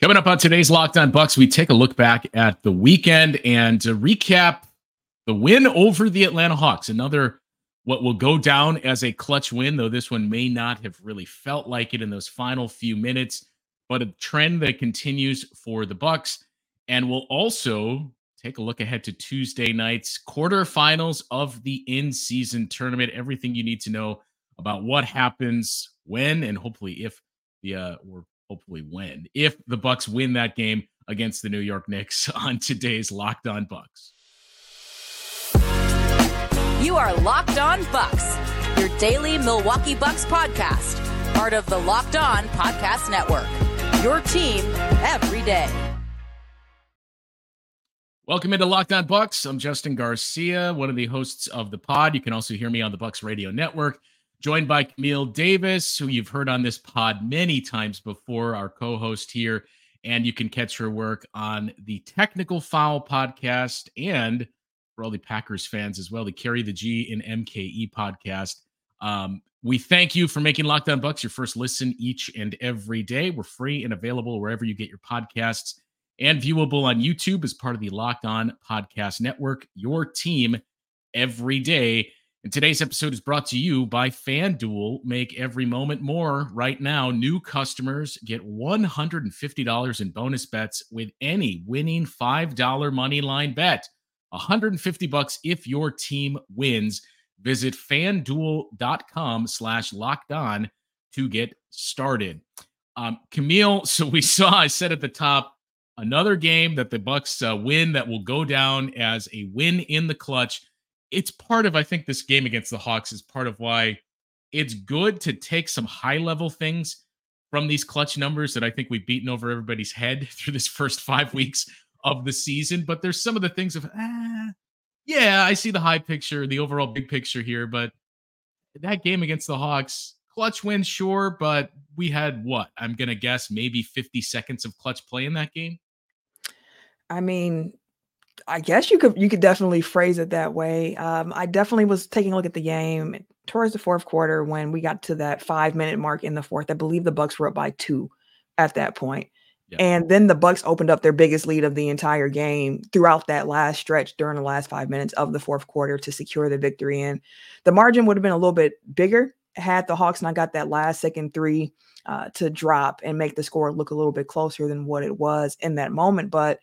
Coming up on today's Locked On Bucks, we take a look back at the weekend and to recap the win over the Atlanta Hawks. Another what will go down as a clutch win, though this one may not have really felt like it in those final few minutes, but a trend that continues for the Bucks. And we'll also take a look ahead to Tuesday night's quarterfinals of the in-season tournament. Everything you need to know about what happens when and hopefully if the uh, we're hopefully win if the Bucks win that game against the New York Knicks on today's Locked On Bucks. You are Locked On Bucks, your daily Milwaukee Bucks podcast, part of the Locked On Podcast Network. Your team every day. Welcome into Locked On Bucks. I'm Justin Garcia, one of the hosts of the pod. You can also hear me on the Bucks Radio Network joined by Camille Davis, who you've heard on this pod many times before, our co host here. And you can catch her work on the Technical Foul podcast and for all the Packers fans as well, the Carry the G in MKE podcast. Um, we thank you for making Locked On Bucks your first listen each and every day. We're free and available wherever you get your podcasts and viewable on YouTube as part of the Locked On Podcast Network, your team every day. And today's episode is brought to you by FanDuel. Make every moment more. Right now, new customers get $150 in bonus bets with any winning $5 money line bet. 150 bucks if your team wins. Visit fanduel.com slash locked on to get started. Um, Camille, so we saw, I said at the top, another game that the Bucks uh, win that will go down as a win in the clutch it's part of I think this game against the Hawks is part of why it's good to take some high level things from these clutch numbers that I think we've beaten over everybody's head through this first five weeks of the season. But there's some of the things of ah, yeah, I see the high picture, the overall big picture here, but that game against the Hawks, clutch win, sure, but we had what? I'm gonna guess maybe 50 seconds of clutch play in that game. I mean, I guess you could you could definitely phrase it that way. Um, I definitely was taking a look at the game towards the fourth quarter when we got to that five minute mark in the fourth. I believe the Bucks were up by two at that point. And then the Bucks opened up their biggest lead of the entire game throughout that last stretch during the last five minutes of the fourth quarter to secure the victory. And the margin would have been a little bit bigger had the Hawks not got that last second three uh, to drop and make the score look a little bit closer than what it was in that moment. But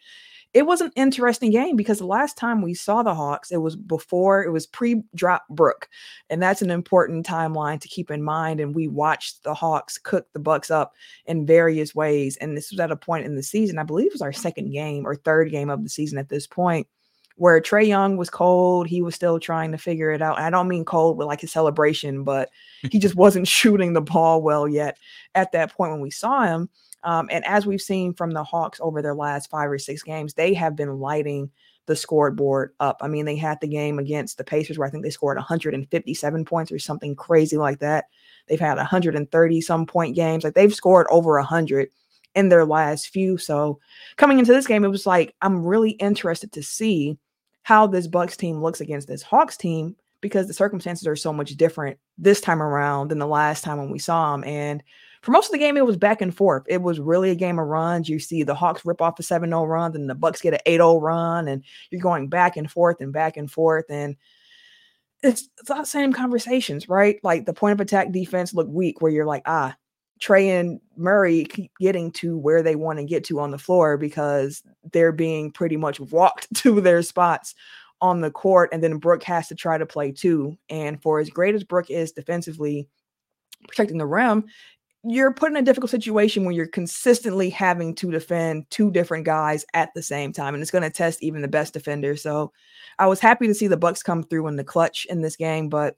it was an interesting game because the last time we saw the Hawks, it was before it was pre-drop Brook, and that's an important timeline to keep in mind. And we watched the Hawks cook the Bucks up in various ways, and this was at a point in the season, I believe, it was our second game or third game of the season at this point, where Trae Young was cold. He was still trying to figure it out. I don't mean cold with like his celebration, but he just wasn't shooting the ball well yet at that point when we saw him. Um, and as we've seen from the Hawks over their last five or six games, they have been lighting the scoreboard up. I mean, they had the game against the Pacers where I think they scored 157 points or something crazy like that. They've had 130 some point games. Like they've scored over 100 in their last few. So coming into this game, it was like I'm really interested to see how this Bucks team looks against this Hawks team because the circumstances are so much different this time around than the last time when we saw them. And for most of the game, it was back and forth. It was really a game of runs. You see the Hawks rip off a 7 0 run, then the Bucks get an 8 0 run, and you're going back and forth and back and forth. And it's, it's the same conversations, right? Like the point of attack defense looked weak, where you're like, ah, Trae and Murray keep getting to where they want to get to on the floor because they're being pretty much walked to their spots on the court. And then Brook has to try to play too. And for as great as Brook is defensively, protecting the rim, you're put in a difficult situation when you're consistently having to defend two different guys at the same time and it's going to test even the best defender so i was happy to see the bucks come through in the clutch in this game but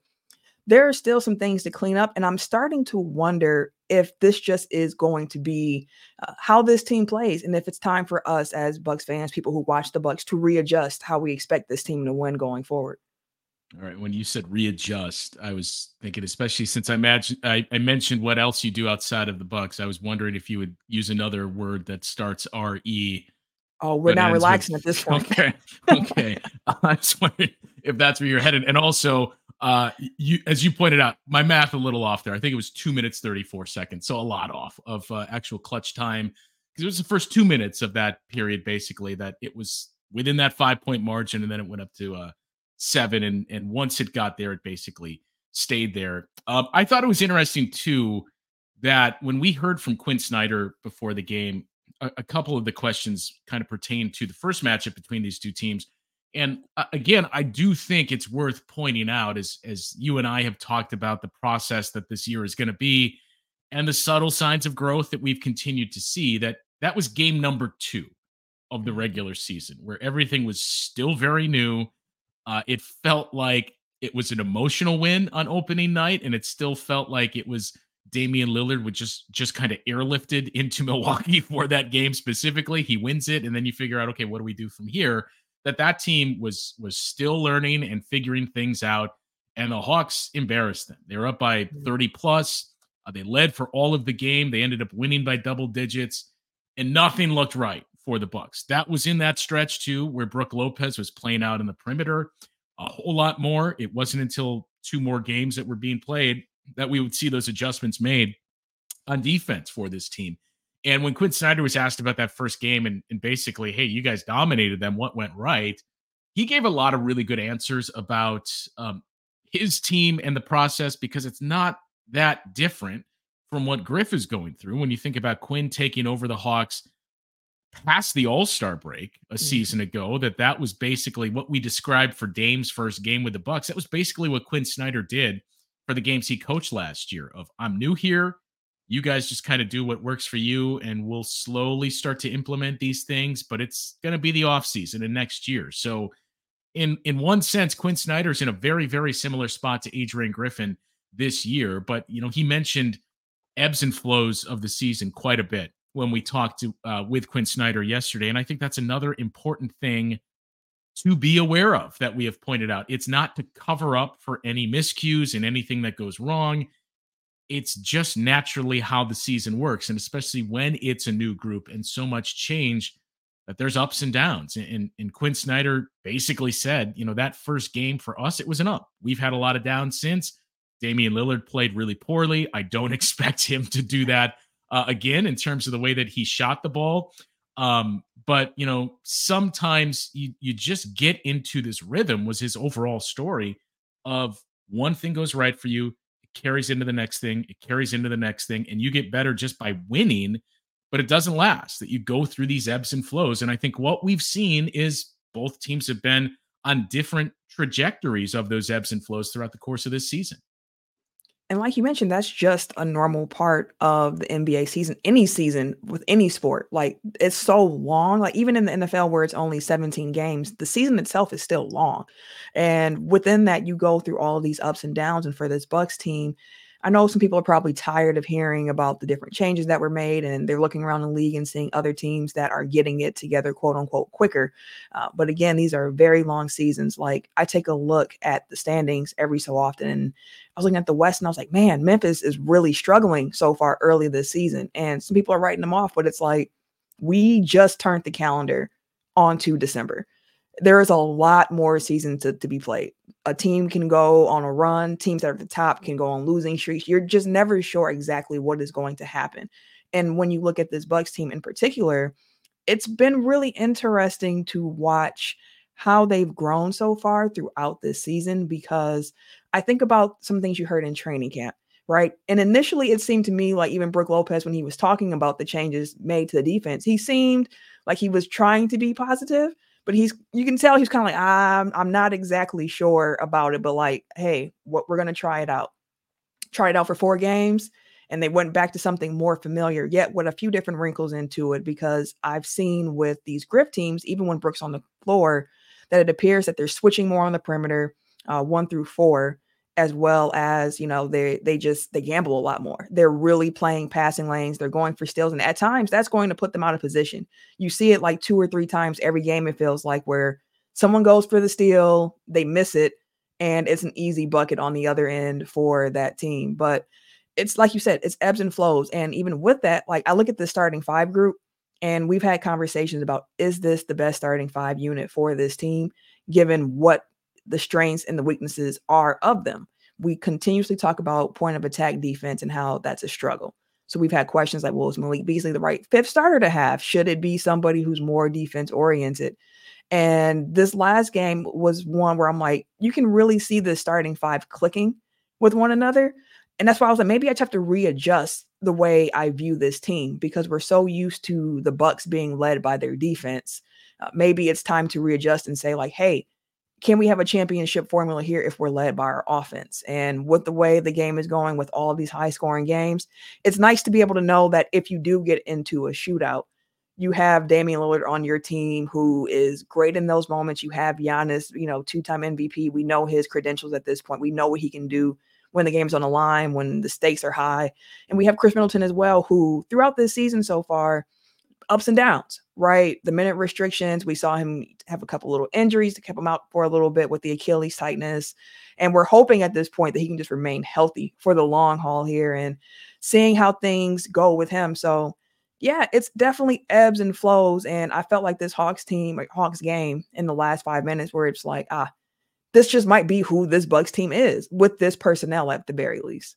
there are still some things to clean up and i'm starting to wonder if this just is going to be uh, how this team plays and if it's time for us as bucks fans people who watch the bucks to readjust how we expect this team to win going forward all right. When you said readjust, I was thinking, especially since I imagine I, I, mentioned what else you do outside of the Bucks. I was wondering if you would use another word that starts R E. Oh, we're not relaxing with, at this point. Okay. Okay. I was wondering if that's where you're headed. And also, uh, you as you pointed out, my math a little off there. I think it was two minutes thirty four seconds, so a lot off of uh, actual clutch time because it was the first two minutes of that period, basically, that it was within that five point margin, and then it went up to uh, seven. And and once it got there, it basically stayed there. Um, I thought it was interesting too that when we heard from Quin Snyder before the game, a, a couple of the questions kind of pertain to the first matchup between these two teams. And uh, again, I do think it's worth pointing out as as you and I have talked about the process that this year is going to be and the subtle signs of growth that we've continued to see that that was game number 2 of the regular season where everything was still very new. Uh, it felt like it was an emotional win on opening night and it still felt like it was Damian Lillard would just just kind of airlifted into Milwaukee for that game specifically. He wins it, and then you figure out, okay, what do we do from here? That that team was was still learning and figuring things out, and the Hawks embarrassed them. They were up by mm. 30 plus. Uh, they led for all of the game. They ended up winning by double digits, and nothing looked right for the Bucks. That was in that stretch too, where Brook Lopez was playing out in the perimeter a whole lot more. It wasn't until two more games that were being played that we would see those adjustments made on defense for this team. And when Quin Snyder was asked about that first game and, and basically, hey, you guys dominated them, what went right? He gave a lot of really good answers about um, his team and the process because it's not that different from what Griff is going through. When you think about Quin taking over the Hawks past the All Star break a mm-hmm. season ago, that that was basically what we described for Dame's first game with the Bucks. That was basically what Quin Snyder did for the games he coached last year of I'm new here. You guys just kind of do what works for you, and we'll slowly start to implement these things. But it's going to be the off season and next year. So, in in one sense, Quin Snyder's in a very very similar spot to Adrian Griffin this year. But you know, he mentioned ebbs and flows of the season quite a bit when we talked to uh, with Quin Snyder yesterday, and I think that's another important thing to be aware of that we have pointed out. It's not to cover up for any miscues and anything that goes wrong. It's just naturally how the season works. And especially when it's a new group and so much change that there's ups and downs. And, and Quin Snyder basically said, you know, that first game for us, it was an up. We've had a lot of downs since. Damian Lillard played really poorly. I don't expect him to do that uh, again in terms of the way that he shot the ball. Um, but you know, sometimes you you just get into this rhythm. Was his overall story of one thing goes right for you, it carries into the next thing, it carries into the next thing, and you get better just by winning. But it doesn't last. That you go through these ebbs and flows, and I think what we've seen is both teams have been on different trajectories of those ebbs and flows throughout the course of this season. And like you mentioned, that's just a normal part of the NBA season, any season with any sport. Like it's so long. Like even in the NFL where it's only 17 games, the season itself is still long. And within that, you go through all these ups and downs. And for this Bucks team, I know some people are probably tired of hearing about the different changes that were made, and they're looking around the league and seeing other teams that are getting it together, quote unquote, quicker. Uh, but again, these are very long seasons. Like I take a look at the standings every so often, and I was looking at the West, and I was like, man, Memphis is really struggling so far early this season, and some people are writing them off, but it's like we just turned the calendar onto December there is a lot more seasons to, to be played. A team can go on a run, teams that are at the top can go on losing streaks. You're just never sure exactly what is going to happen. And when you look at this Bucks team in particular, it's been really interesting to watch how they've grown so far throughout this season because I think about some things you heard in training camp, right? And initially it seemed to me like even Brook Lopez, when he was talking about the changes made to the defense, he seemed like he was trying to be positive but he's you can tell he's kind of like I'm I'm not exactly sure about it, but like, hey, what we're gonna try it out. Try it out for four games, and they went back to something more familiar, yet with a few different wrinkles into it. Because I've seen with these Griff teams, even when Brook's on the floor, that it appears that they're switching more on the perimeter, uh, one through four, as well as you know they they just they gamble a lot more. They're really playing passing lanes. They're going for steals and at times that's going to put them out of position. You see it like two or three times every game it feels like where someone goes for the steal they miss it and it's an easy bucket on the other end for that team. But it's like you said it's ebbs and flows and even with that like i look at the starting five group and we've had conversations about is this the best starting five unit for this team given what the strengths and the weaknesses are of them. We continuously talk about point of attack defense and how that's a struggle. So we've had questions like, well, is Malik Beasley the right fifth starter to have? Should it be somebody who's more defense oriented? And this last game was one where I'm like, you can really see the starting five clicking with one another. And that's why I was like, maybe I just have to readjust the way I view this team because we're so used to the Bucks being led by their defense. Uh, maybe it's time to readjust and say, like, hey, can we have a championship formula here if we're led by our offense? And with the way the game is going with all these high scoring games, it's nice to be able to know that if you do get into a shootout, you have Damian Lillard on your team who is great in those moments. You have Giannis, you know, two time MVP. We know his credentials at this point. We know what he can do when the game's on the line, when the stakes are high. And we have Khris Middleton as well, who throughout this season so far, ups and downs, right? The minute restrictions, we saw him have a couple little injuries that kept him out for a little bit with the Achilles tightness. And we're hoping at this point that he can just remain healthy for the long haul here and seeing how things go with him. So, yeah, it's definitely ebbs and flows. And I felt like this Hawks team, Hawks game in the last five minutes, where it's like, ah, this just might be who this Bucks team is with this personnel at the very least.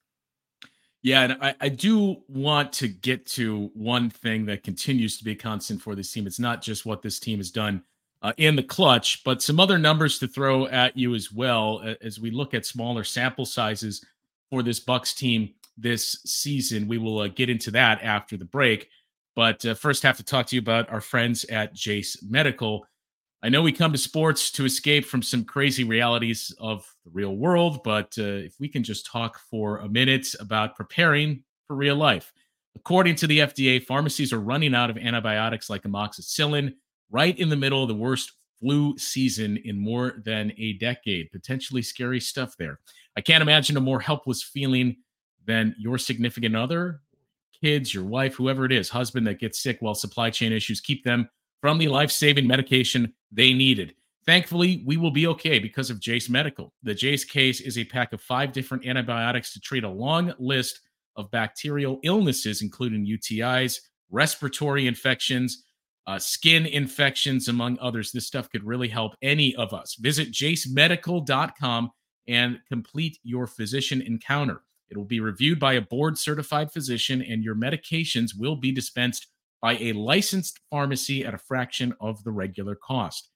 Yeah, and I, I do want to get to one thing that continues to be a constant for this team. It's not just what this team has done uh, in the clutch, but some other numbers to throw at you as well as we look at smaller sample sizes for this Bucks team this season. We will uh, get into that after the break, but uh, first have to talk to you about our friends at Jase Medical. I know we come to sports to escape from some crazy realities of the real world, but uh, if we can just talk for a minute about preparing for real life. According to the FDA, pharmacies are running out of antibiotics like amoxicillin right in the middle of the worst flu season in more than a decade. Potentially scary stuff there. I can't imagine a more helpless feeling than your significant other, kids, your wife, whoever it is, husband that gets sick while supply chain issues keep them from the life saving medication they needed. Thankfully, we will be okay because of Jase Medical. The Jase case is a pack of five different antibiotics to treat a long list of bacterial illnesses, including UTIs, respiratory infections, uh, skin infections, among others. This stuff could really help any of us. Visit jasemedical.com and complete your physician encounter. It will be reviewed by a board certified physician, and your medications will be dispensed by a licensed pharmacy at a fraction of the regular cost.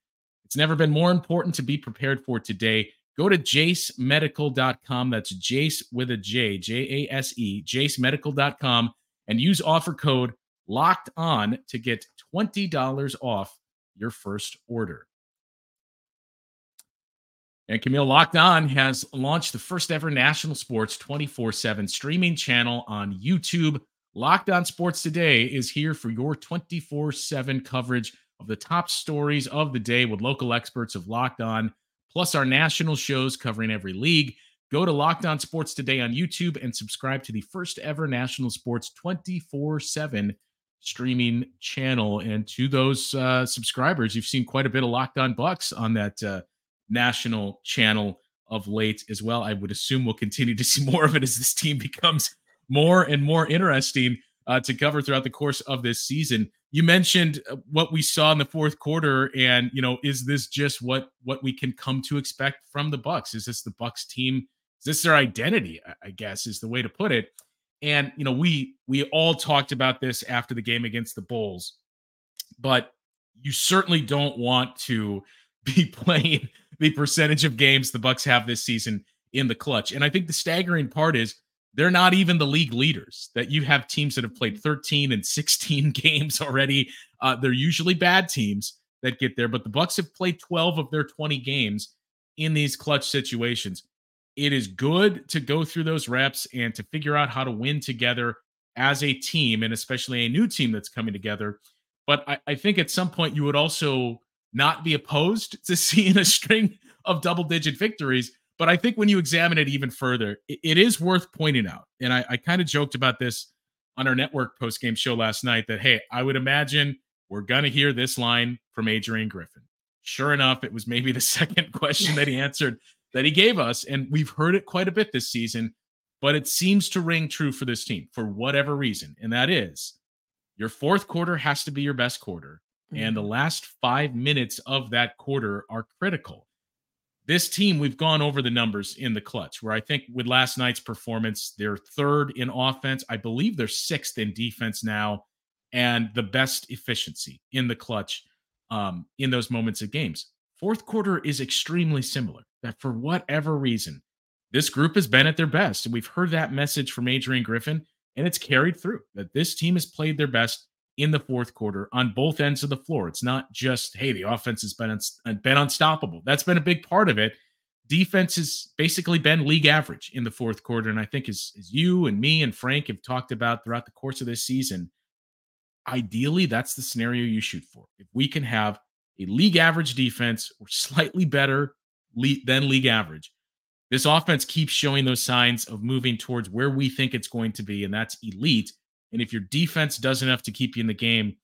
It's never been more important to be prepared for today. Go to jasemedical.com. That's Jase with a J, J A S E, jasemedical.com, and use offer code locked on to get $20 off your first order. And Camille Locked On has launched the first ever national sports 24 7 streaming channel on YouTube. Locked On Sports Today is here for your 24 7 coverage of the top stories of the day with local experts of Locked On, plus our national shows covering every league. Go to Locked On Sports Today on YouTube and subscribe to the first ever national sports 24 7 streaming channel. And to those uh, subscribers, you've seen quite a bit of Locked On Bucks on that uh, national channel of late as well. I would assume we'll continue to see more of it as this team becomes more and more interesting uh, to cover throughout the course of this season. You mentioned uh, what we saw in the fourth quarter, and you know, is this just what what we can come to expect from the Bucks? Is this the Bucks team? Is this their identity? I guess is the way to put it. And you know, we we all talked about this after the game against the Bulls, but you certainly don't want to be playing the percentage of games the Bucks have this season in the clutch. And I think the staggering part is they're not even the league leaders. That you have teams that have played 13 and 16 games already. Uh, they're usually bad teams that get there, but the Bucks have played 12 of their 20 games in these clutch situations. It is good to go through those reps and to figure out how to win together as a team, and especially a new team that's coming together. But I, I think at some point you would also not be opposed to seeing a string of double digit victories but I think when you examine it even further, it, it is worth pointing out. And I, I kind of joked about this on our network post game show last night that, hey, I would imagine we're going to hear this line from Adrian Griffin. Sure enough, it was maybe the second question that he answered that he gave us. And we've heard it quite a bit this season, but it seems to ring true for this team for whatever reason. And that is your fourth quarter has to be your best quarter. Mm-hmm. And the mm-hmm. last five minutes of that quarter are critical this team, we've gone over the numbers in the clutch, where I think with last night's performance, they're third in offense. I believe they're sixth in defense now, and the best efficiency in the clutch um, in those moments of games. Fourth quarter is extremely similar. That for whatever reason, this group has been at their best. And we've heard that message from Adrian Griffin, and it's carried through that this team has played their best in the fourth quarter on both ends of the floor. It's not just, hey, the offense has been, uh, been unstoppable. That's been a big part of it. Defense has basically been league average in the fourth quarter. And I think as, as you and me and Frank have talked about throughout the course of this season, ideally, that's the scenario you shoot for. If we can have a league average defense or slightly better than league average, this offense keeps showing those signs of moving towards where we think it's going to be, and that's elite. And if your defense does enough to keep you in the game,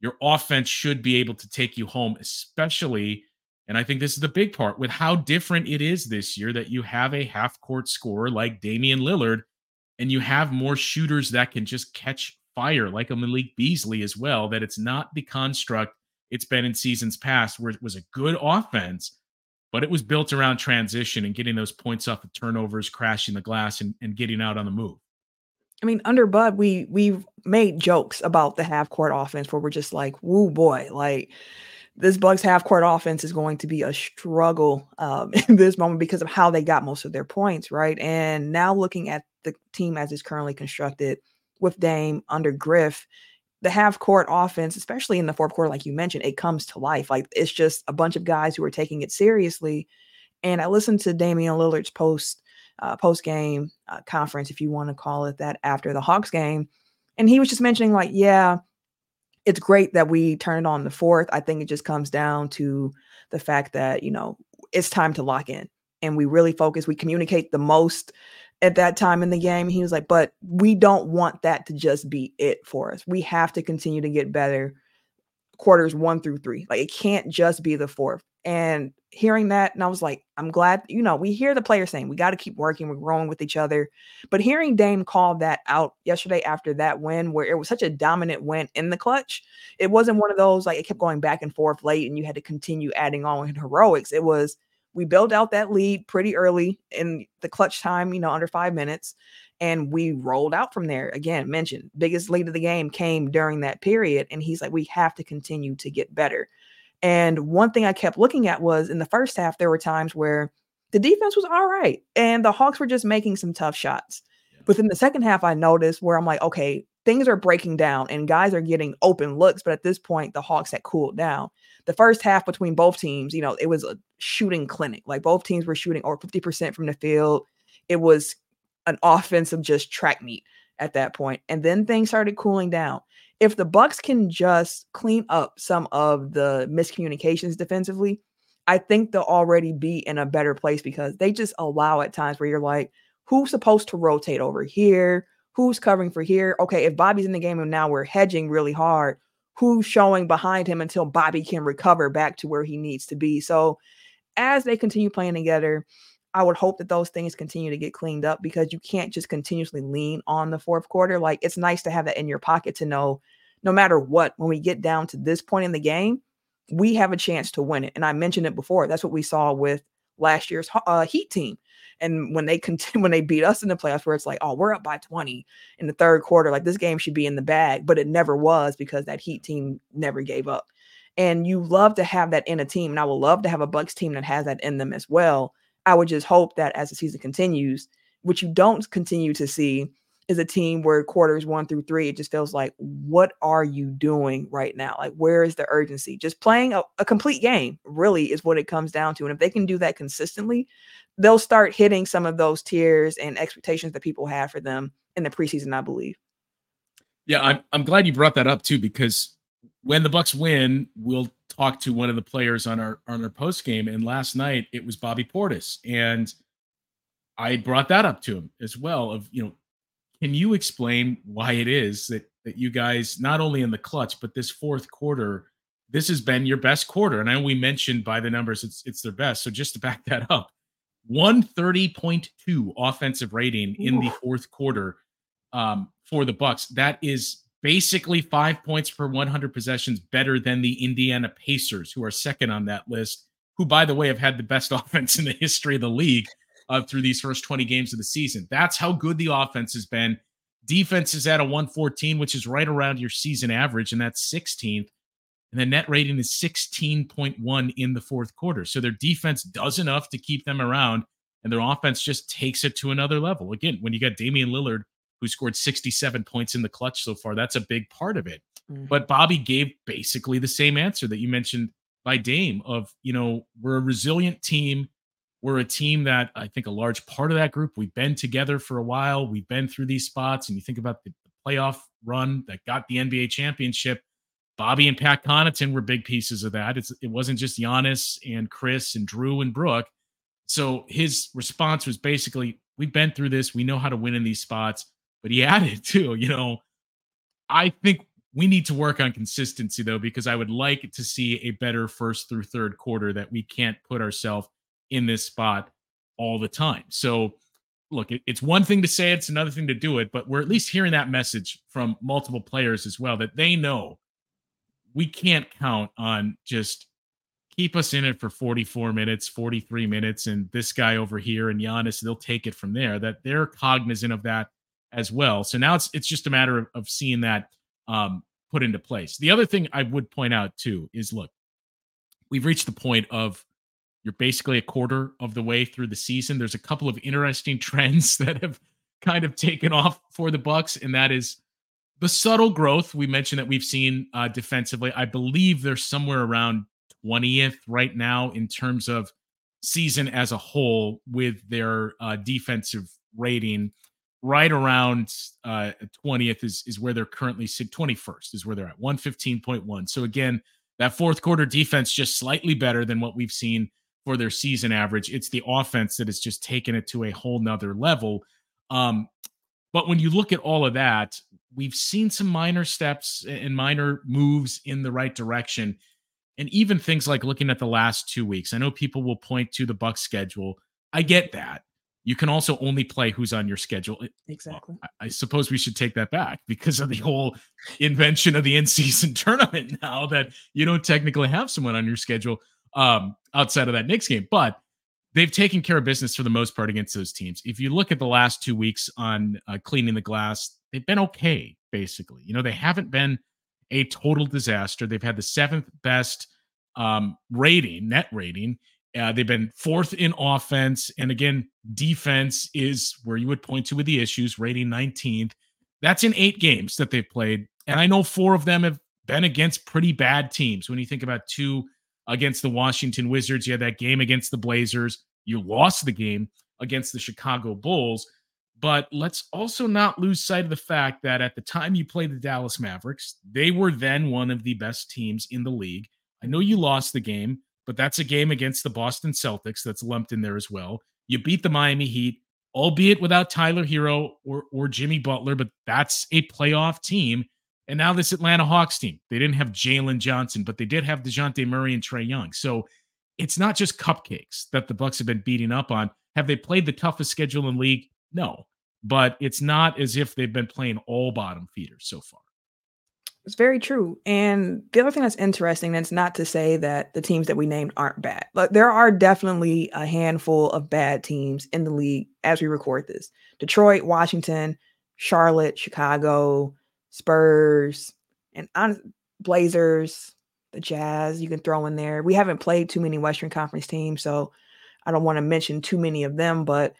your offense should be able to take you home, especially. And I think this is the big part with how different it is this year that you have a half court scorer like Damian Lillard, and you have more shooters that can just catch fire, like a Malik Beasley as well. That it's not the construct it's been in seasons past, where it was a good offense, but it was built around transition and getting those points off of turnovers, crashing the glass, and, and getting out on the move. I mean, under Bud, we we've made jokes about the half court offense where we're just like, "Woo, boy!" Like this Bucks half court offense is going to be a struggle um, in this moment because of how they got most of their points, right? And now looking at the team as it's currently constructed with Dame under Griff, the half court offense, especially in the fourth quarter, like you mentioned, it comes to life. Like it's just a bunch of guys who are taking it seriously. And I listened to Damian Lillard's post uh, post game uh, conference, if you want to call it that, after the Hawks game. And he was just mentioning, like, yeah, it's great that we turn it on the fourth. I think it just comes down to the fact that, you know, it's time to lock in and we really focus, we communicate the most at that time in the game. He was like, but we don't want that to just be it for us. We have to continue to get better quarters one through three. Like it can't just be the fourth. And hearing that, and I was like, I'm glad, you know, we hear the players saying we got to keep working, we're growing with each other. But hearing Dame call that out yesterday after that win, where it was such a dominant win in the clutch, it wasn't one of those like it kept going back and forth late and you had to continue adding on in heroics. It was we built out that lead pretty early in the clutch time, you know, under five minutes. And we rolled out from there. Again, mentioned biggest lead of the game came during that period. And he's like, we have to continue to get better. And one thing I kept looking at was in the first half, there were times where the defense was all right. And the Hawks were just making some tough shots. Within the second half, I noticed where I'm like, okay, things are breaking down and guys are getting open looks. But at this point, the Hawks had cooled down. The first half between both teams, you know, it was a shooting clinic. Like both teams were shooting over 50% from the field. It was an offensive just track meet at that. And then things started cooling down. If the Bucks can just clean up some of the miscommunications defensively, I think they'll already be in a better place because they just allow at times where you're like, who's supposed to rotate over here? who's covering for here? Okay, if Bobby's in the game and now we're hedging really hard, who's showing behind him until Bobby can recover back to where he needs to be? So as they continue playing together, I would hope that those things continue to get cleaned up because you can't just continuously lean on the fourth quarter. Like it's nice to have that in your pocket to know no matter what, when we get down to this point in the game, we have a chance to win it. And I mentioned it before. That's what we saw with last year's uh, Heat team. And when they continue, when they beat us in the playoffs, where it's like, oh, we're up by 20 in the third quarter, like this game should be in the bag, but it never was because that Heat team never gave up. And you love to have that in a team, and I would love to have a Bucks team that has that in them as well. I would just hope that as the season continues, what you don't continue to see, is a team where quarters one through three, it just feels like, what are you doing right now? Like, where is the urgency? Just playing a, a, complete game really is what it comes down to. And if they can do that consistently, they'll start hitting some of those tiers and expectations that people have for them in the preseason, I believe. Yeah, I'm, I'm glad you brought that up too, because when the Bucks win, we'll talk to one of the players on our on our post game. And last night it was Bobby Portis. And I brought that up to him as well of, you know, can you explain why it is that that you guys not only in the clutch but this fourth quarter this has been your best quarter and I know we mentioned by the numbers it's it's their best so just to back that up 130.2 offensive rating in the fourth quarter um, for the Bucks that is basically 5 points per 100 possessions better than the Indiana Pacers who are second on that list who, by the way, have had the best offense in the history of the league uh, through these first 20 games of the season. That's how good the offense has been. Defense is at a 114, which is right around your season average, and that's 16th. And the net rating is 16.1 in the fourth quarter. So their defense does enough to keep them around, and their offense just takes it to another level. Again, when you got Damian Lillard, who scored 67 points in the clutch so far, that's a big part of it. Mm-hmm. But Bobby gave basically the same answer that you mentioned by Dame of, you know, we're a resilient team. We're a team that I think a large part of that group, we've been together for a while. We've been through these spots. And you think about the playoff run that got the NBA championship. Bobby and Pat Connaughton were big pieces of that. It's, it wasn't just Giannis and Khris and Jrue and Brook. So his response was basically, we've been through this. We know how to win in these spots. But he added too, you know, I think we need to work on consistency though, because I would like to see a better first through third quarter that we can't put ourselves in this spot all the time. So, look, it's one thing to say it, it's another thing to do it, but we're at least hearing that message from multiple players as well that they know we can't count on just keep us in it for 44 minutes, 43 minutes, and this guy over here and Giannis, they'll take it from there. That they're cognizant of that as well. So now it's it's just a matter of, of seeing that um, put into place. The other thing I would point out too is look, we've reached the point of you're basically a quarter of the way through the season. There's a couple of interesting trends that have kind of taken off for the Bucks, and that is the subtle growth we mentioned that we've seen uh, defensively. I believe they're somewhere around 20th right now in terms of season as a whole with their uh, defensive rating. Right around uh, 20th is is where they're currently. 21st is where they're at 115.1. So again, that fourth quarter defense just slightly better than what we've seen for their season average. It's the offense that has just taken it to a whole nother level. Um, but when you look at all of that, we've seen some minor steps and minor moves in the right direction. And even things like looking at the last two weeks. I know people will point to the Buck schedule. I get that. You can also only play who's on your schedule. Exactly. Well, I suppose we should take that back because of the whole invention of the in-season tournament now that you don't technically have someone on your schedule um, outside of that Knicks game. But they've taken care of business for the most part against those teams. If you look at the last two weeks on uh, cleaning the glass, they've been okay, basically. You know, they haven't been a total disaster. They've had the seventh best um, rating, net rating. Uh, they've been fourth in offense. And again, defense is where you would point to with the issues, rating 19th. That's in eight games that they've played. And I know four of them have been against pretty bad teams. When you think about two against the Washington Wizards. You had that game against the Blazers. You lost the game against the Chicago Bulls. But let's also not lose sight of the fact that at the time you played the Dallas Mavericks, they were then one of the best teams in the league. I know you lost the game, but that's a game against the Boston Celtics that's lumped in there as well. You beat the Miami Heat, albeit without Tyler Herro or, or Jimmy Butler, but that's a playoff team. And now this Atlanta Hawks team, they didn't have Jalen Johnson, but they did have Dejounte Murray and Trae Young. So it's not just cupcakes that the Bucks have been beating up on. Have they played the toughest schedule in league? No. But it's not as if they've been playing all bottom feeders so far. It's very true. And the other thing that's interesting, that's not to say that the teams that we named aren't bad, but there are definitely a handful of bad teams in the league as we record this Detroit, Washington, Charlotte, Chicago, Spurs, and Blazers, the Jazz you can throw in there. We haven't played too many Western Conference teams, so I don't want to mention too many of them, but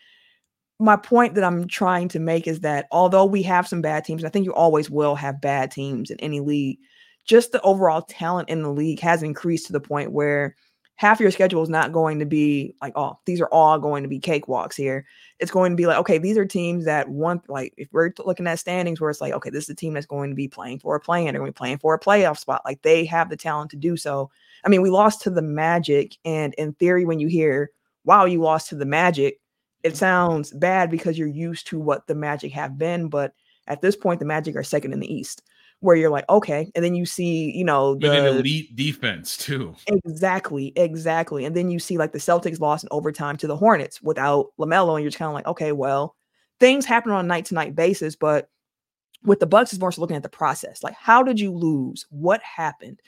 my point that I'm trying to make is that although we have some bad teams, I think you always will have bad teams in any league. Just the overall talent in the league has increased to the point where half your schedule is not going to be like, oh, these are all going to be cakewalks here. It's going to be like, okay, these are teams that want, like, if we're looking at standings where it's like, okay, this is a team that's going to be playing for a play and they're going to be playing for a playoff spot. Like, they have the talent to do so. I mean, we lost to the Magic. And in theory, when you hear, wow, you lost to the Magic, it sounds bad because you're used to what the Magic have been. But at this point, the Magic are second in the East where you're like, okay, and then you see, you know, the With an elite defense too. Exactly, exactly. And then you see like the Celtics lost in overtime to the Hornets without LaMelo, and you're just kind of like, okay, well, things happen on a night to night basis, but with the Bucks, is more so looking at the process. Like, how did you lose? What happened?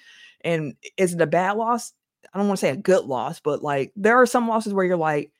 And is it a bad loss? I don't want to say a good loss, but like there are some losses where you're like,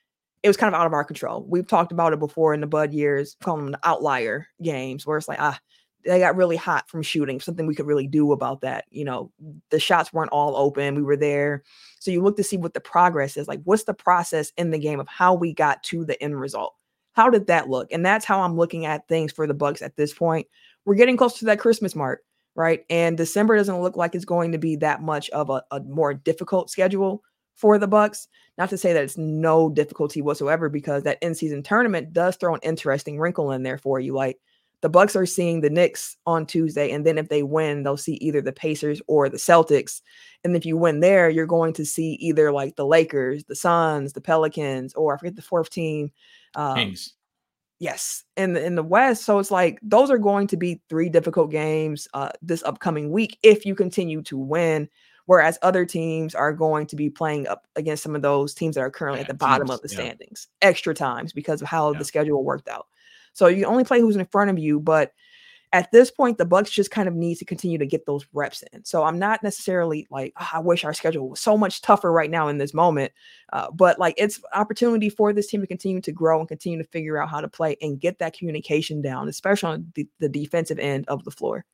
it was kind of out of our control. We've talked about it before in the Bud years, calling them the outlier games, where it's like, ah, they got really hot from shooting, something we could really do about that. You know, the shots weren't all open. We were there. So you look to see what the progress is. Like, what's the process in the game of how we got to the end result? How did that look? And that's how I'm looking at things for the Bucks at this point. We're getting close to that Christmas mark, right? And December doesn't look like it's going to be that much of a, a more difficult schedule for the Bucks. Not to say that it's no difficulty whatsoever, because that in-season tournament does throw an interesting wrinkle in there for you. Like the Bucks are seeing the Knicks on Tuesday, and then if they win, they'll see either the Pacers or the Celtics. And if you win there, you're going to see either like the Lakers, the Suns, the Pelicans, or I forget the fourth team. Um, Kings. Yes, in the in the West. So it's like those are going to be three difficult games uh, this upcoming week if you continue to win. Whereas other teams are going to be playing up against some of those teams that are currently yeah, at the bottom teams, of the yeah. standings extra times because of how yeah. the schedule worked out. So you only play who's in front of you, but at this point, the Bucks just kind of need to continue to get those reps in. So I'm not necessarily like, oh, I wish our schedule was so much tougher right now in this moment. Uh, but like it's opportunity for this team to continue to grow and continue to figure out how to play and get that communication down, especially on the, the defensive end of the floor.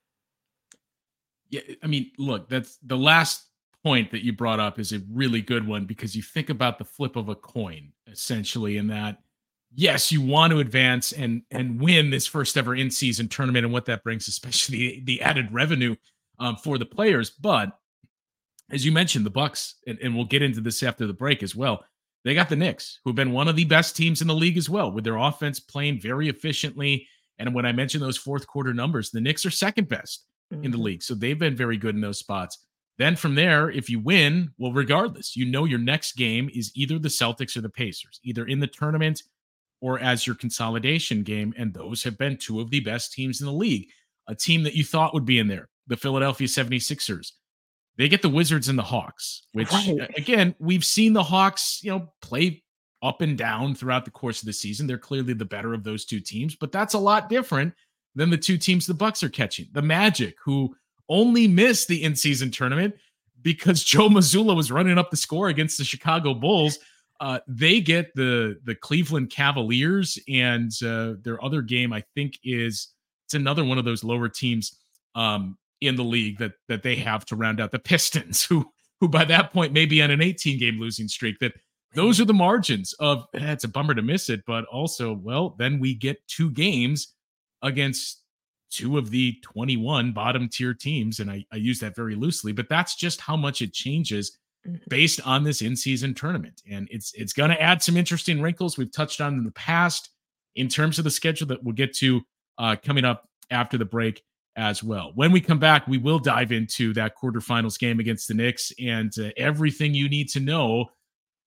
Yeah, I mean, look, that's the last point that you brought up is a really good one because you think about the flip of a coin essentially in that yes, you want to advance and and win this first ever in season tournament and what that brings, especially the, added revenue um, for the players. But as you mentioned, the Bucks, and, and we'll get into this after the break as well. They got the Knicks, who've been one of the best teams in the league as well, with their offense playing very efficiently. And when I mentioned those fourth quarter numbers, the Knicks are second best mm-hmm. in the mm-hmm. league. So they've been very good in those spots. Then from there, if you win, well, regardless, you know your next game is either the Celtics or the Pacers, either in the tournament or as your consolidation game. And those have been two of the best teams in the league. A team that you thought would be in there, the Philadelphia 76ers. They get the Wizards and the Hawks, which right. again, we've seen the Hawks, you know, play up and down throughout the course of the season. They're clearly the better of those two teams, but that's a lot different than the two teams the Bucks are catching. The Magic, who only missed the in-season tournament because Joe Mazzulla was running up the score against the Chicago Bulls uh, they get the the Cleveland Cavaliers, and uh, their other game I think is it's another one of those lower teams um, in the league that that they have to round out the Pistons, who who by that point may be on an 18 game losing streak. That those are the margins of. Eh, it's a bummer to miss it, but also well, then we get two games against two of the 21 bottom tier teams, and I, I use that very loosely, but that's just how much it changes Mm-hmm. based on this in-season tournament. And it's it's going to add some interesting wrinkles we've touched on in the past in terms of the schedule that we'll get to uh, coming up after the break as well. When we come back, we will dive into that quarterfinals game against the Knicks and uh, everything you need to know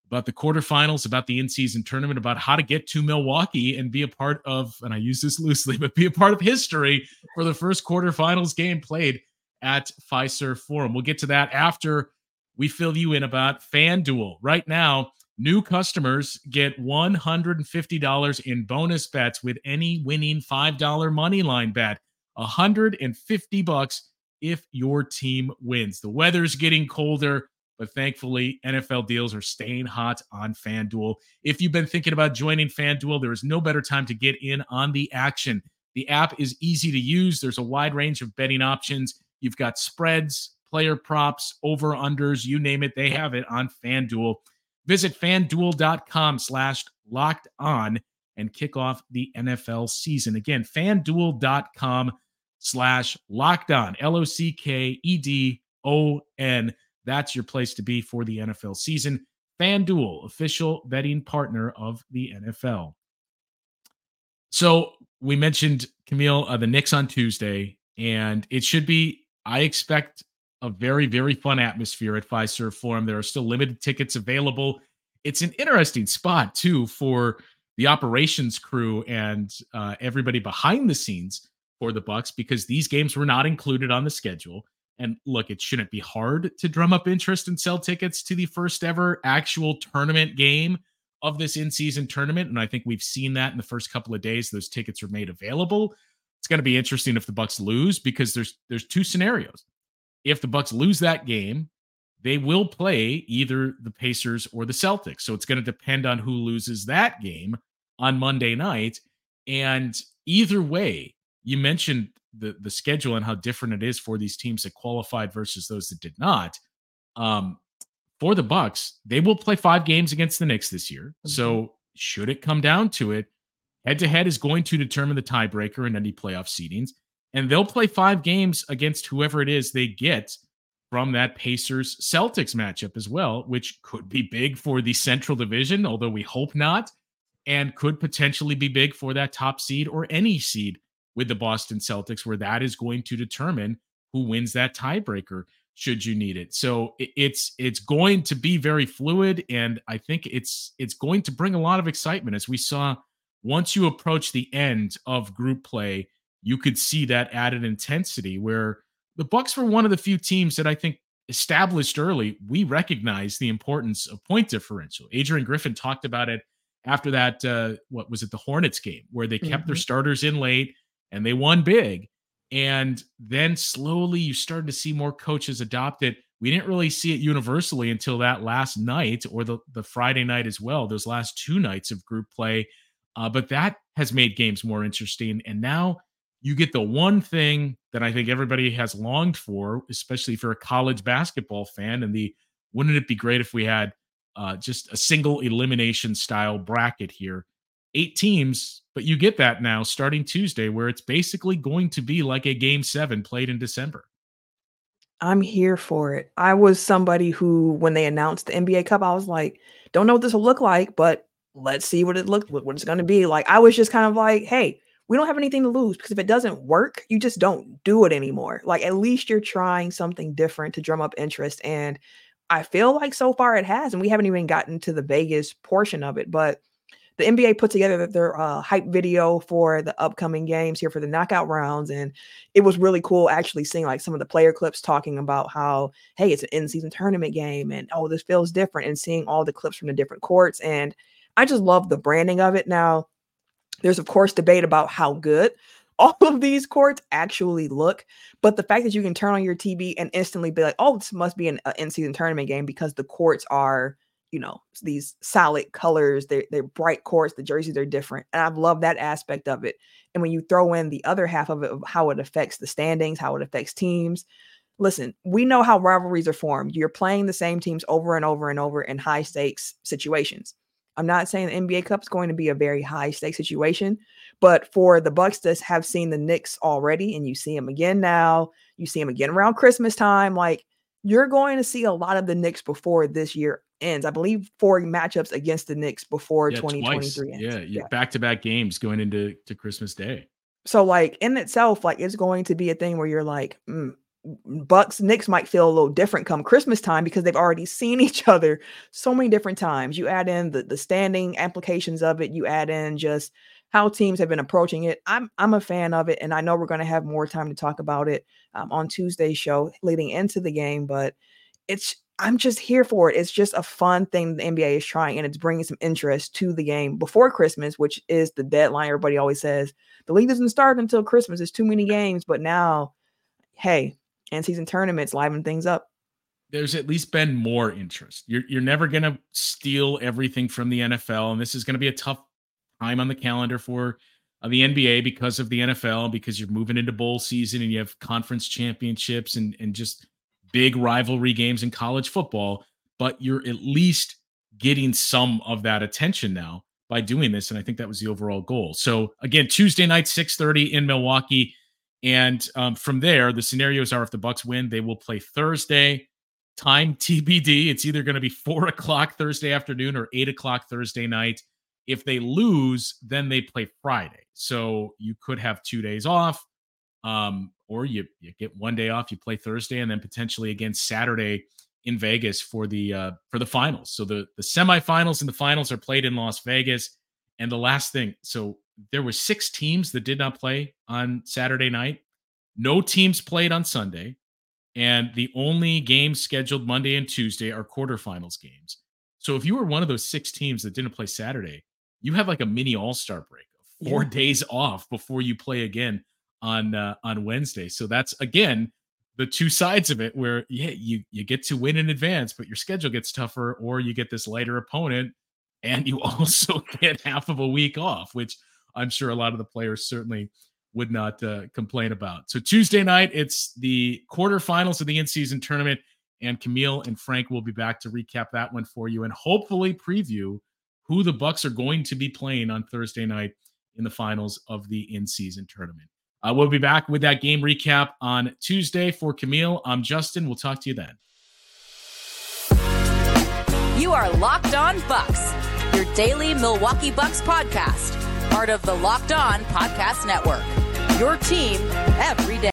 about the quarterfinals, about the in-season tournament, about how to get to Milwaukee and be a part of, and I use this loosely, but be a part of history for the first quarterfinals game played at Fiserv Forum. We'll get to that after we fill you in about FanDuel. Right now, new customers get $150 in bonus bets with any winning $5 money line bet. 150 bucks if your team wins. The weather's getting colder, but thankfully, NFL deals are staying hot on FanDuel. If you've been thinking about joining FanDuel, there is no better time to get in on the action. The app is easy to use, there's a wide range of betting options. You've got spreads, player props, over unders, you name it, they have it on FanDuel. Visit fanduel.com slash locked on and kick off the NFL season. Again, fanduel.com slash locked on, L O C K E D O N. That's your place to be for the NFL season. FanDuel, official betting partner of the NFL. So we mentioned Camille, uh, the Knicks on Tuesday, and it should be, I expect a very, very fun atmosphere at Fiserv Forum. There are still limited tickets available. It's an interesting spot, too, for the operations crew and uh, everybody behind the scenes for the Bucks because these games were not included on the schedule. And look, it shouldn't be hard to drum up interest and sell tickets to the first ever actual tournament game of this in-season tournament. And I think we've seen that in the first couple of days. Those tickets are made available. It's going to be interesting if the Bucks lose because there's there's two scenarios if the Bucks lose that game, they will play either the Pacers or the Celtics. So it's going to depend on who loses that game on Monday night. And either way, you mentioned the the schedule and how different it is for these teams that qualified versus those that did not. Um, for the Bucks, they will play five games against the Knicks this year. Mm-hmm. So should it come down to it, head to head is going to determine the tiebreaker in any playoff seedings, and they'll play five games against whoever it is they get from that Pacers Celtics matchup as well, which could be big for the Central Division, although we hope not, and could potentially be big for that top seed or any seed with the Boston Celtics, where that is going to determine who wins that tiebreaker should you need it. So it's it's going to be very fluid, and I think it's it's going to bring a lot of excitement as we saw once you approach the end of group play. You could see that added intensity where the Bucks were one of the few teams that I think established early. We recognize the importance of point differential. Adrian Griffin talked about it after that. Uh, what was it? The Hornets game where they kept mm-hmm. their starters in late and they won big. And then slowly you started to see more coaches adopt it. We didn't really see it universally until that last night or the, the Friday night as well, those last two nights of group play. Uh, but that has made games more interesting. And now you get the one thing that I think everybody has longed for, especially for a college basketball fan. And the wouldn't it be great if we had uh, just a single elimination style bracket here eight teams, but you get that now starting Tuesday, where it's basically going to be like a game seven played in December. I'm here for it. I was somebody who, when they announced the NBA Cup, I was like, don't know what this will look like, but let's see what it looks what it's going to be. Like I was just kind of like, hey, we don't have anything to lose because if it doesn't work, you just don't do it anymore. Like at least you're trying something different to drum up interest. And I feel like so far it has, and we haven't even gotten to the Vegas portion of it, but the NBA put together their uh, hype video for the upcoming games here for the knockout rounds, and it was really cool actually seeing like some of the player clips talking about how hey, it's an in-season tournament game, and oh, this feels different, and seeing all the clips from the different courts, and I just love the branding of it. Now, there's of course debate about how good all of these courts actually look. But the fact that you can turn on your TV and instantly be like, oh, this must be an uh, in season tournament game because the courts are you know these solid colors they're, they're bright courts the jerseys are different and i've loved that aspect of it and when you throw in the other half of it of how it affects the standings how it affects teams listen we know how rivalries are formed you're playing the same teams over and over and over in high stakes situations. I'm not saying the nba cup is going to be a very high stakes situation but for the bucks to have seen the knicks already and you see them again now you see them again around christmas time like you're going to see a lot of the Knicks before this year ends. I believe four matchups against the Knicks before yeah, 2023 ends. Yeah, yeah, back-to-back games going into to Christmas Day. So like in itself, like it's going to be a thing where you're like, mm, Bucks Knicks might feel a little different come Christmas time because they've already seen each other so many different times. You add in the the standing applications of it. You add in just how teams have been approaching it. I'm I'm a fan of it, and I know we're going to have more time to talk about it um, on Tuesday's show leading into the game. But it's I'm just here for it. It's just a fun thing the NBA is trying, and it's bringing some interest to the game before Christmas, which is the deadline. Everybody always says the league doesn't start until Christmas. It's too many games, but now, hey, and season tournaments liven things up there's at least been more interest. You're you're never gonna steal everything from the NFL, and this is gonna be a tough time on the calendar for uh, the NBA because of the NFL, because you're moving into bowl season and you have conference championships and, and just big rivalry games in college football. But you're at least getting some of that attention now by doing this. And I think that was the overall goal. So again, Tuesday night, 6:30 in Milwaukee. And um, from there, the scenarios are if the Bucks win, they will play Thursday. Time TBD. It's either going to be four o'clock Thursday afternoon or eight o'clock Thursday night. If they lose, then they play Friday. So you could have two days off, um, or you, you get one day off. You play Thursday, and then potentially again Saturday in Vegas for the uh, for the finals. So the the semifinals and the finals are played in Las Vegas. And the last thing, so there were six teams that did not play on Saturday night. No teams played on Sunday, and the only games scheduled Monday and Tuesday are quarterfinals games. So if you were one of those six teams that didn't play Saturday, you have like a mini All Star break, four yeah. days off before you play again on uh, on Wednesday. So that's again the two sides of it where yeah, you you get to win in advance, but your schedule gets tougher, or you get this lighter opponent and you also get half of a week off, which I'm sure a lot of the players certainly would not uh, complain about. So Tuesday night, it's the quarterfinals of the in-season tournament, and Camille and Frank will be back to recap that one for you and hopefully preview who the Bucks are going to be playing on Thursday night in the finals of the in-season tournament. Uh, we'll be back with that game recap on Tuesday for Camille. I'm Justin. We'll talk to you then. You are Locked On Bucks, your daily Milwaukee Bucks podcast, part of the Locked On Podcast Network. Your team every day.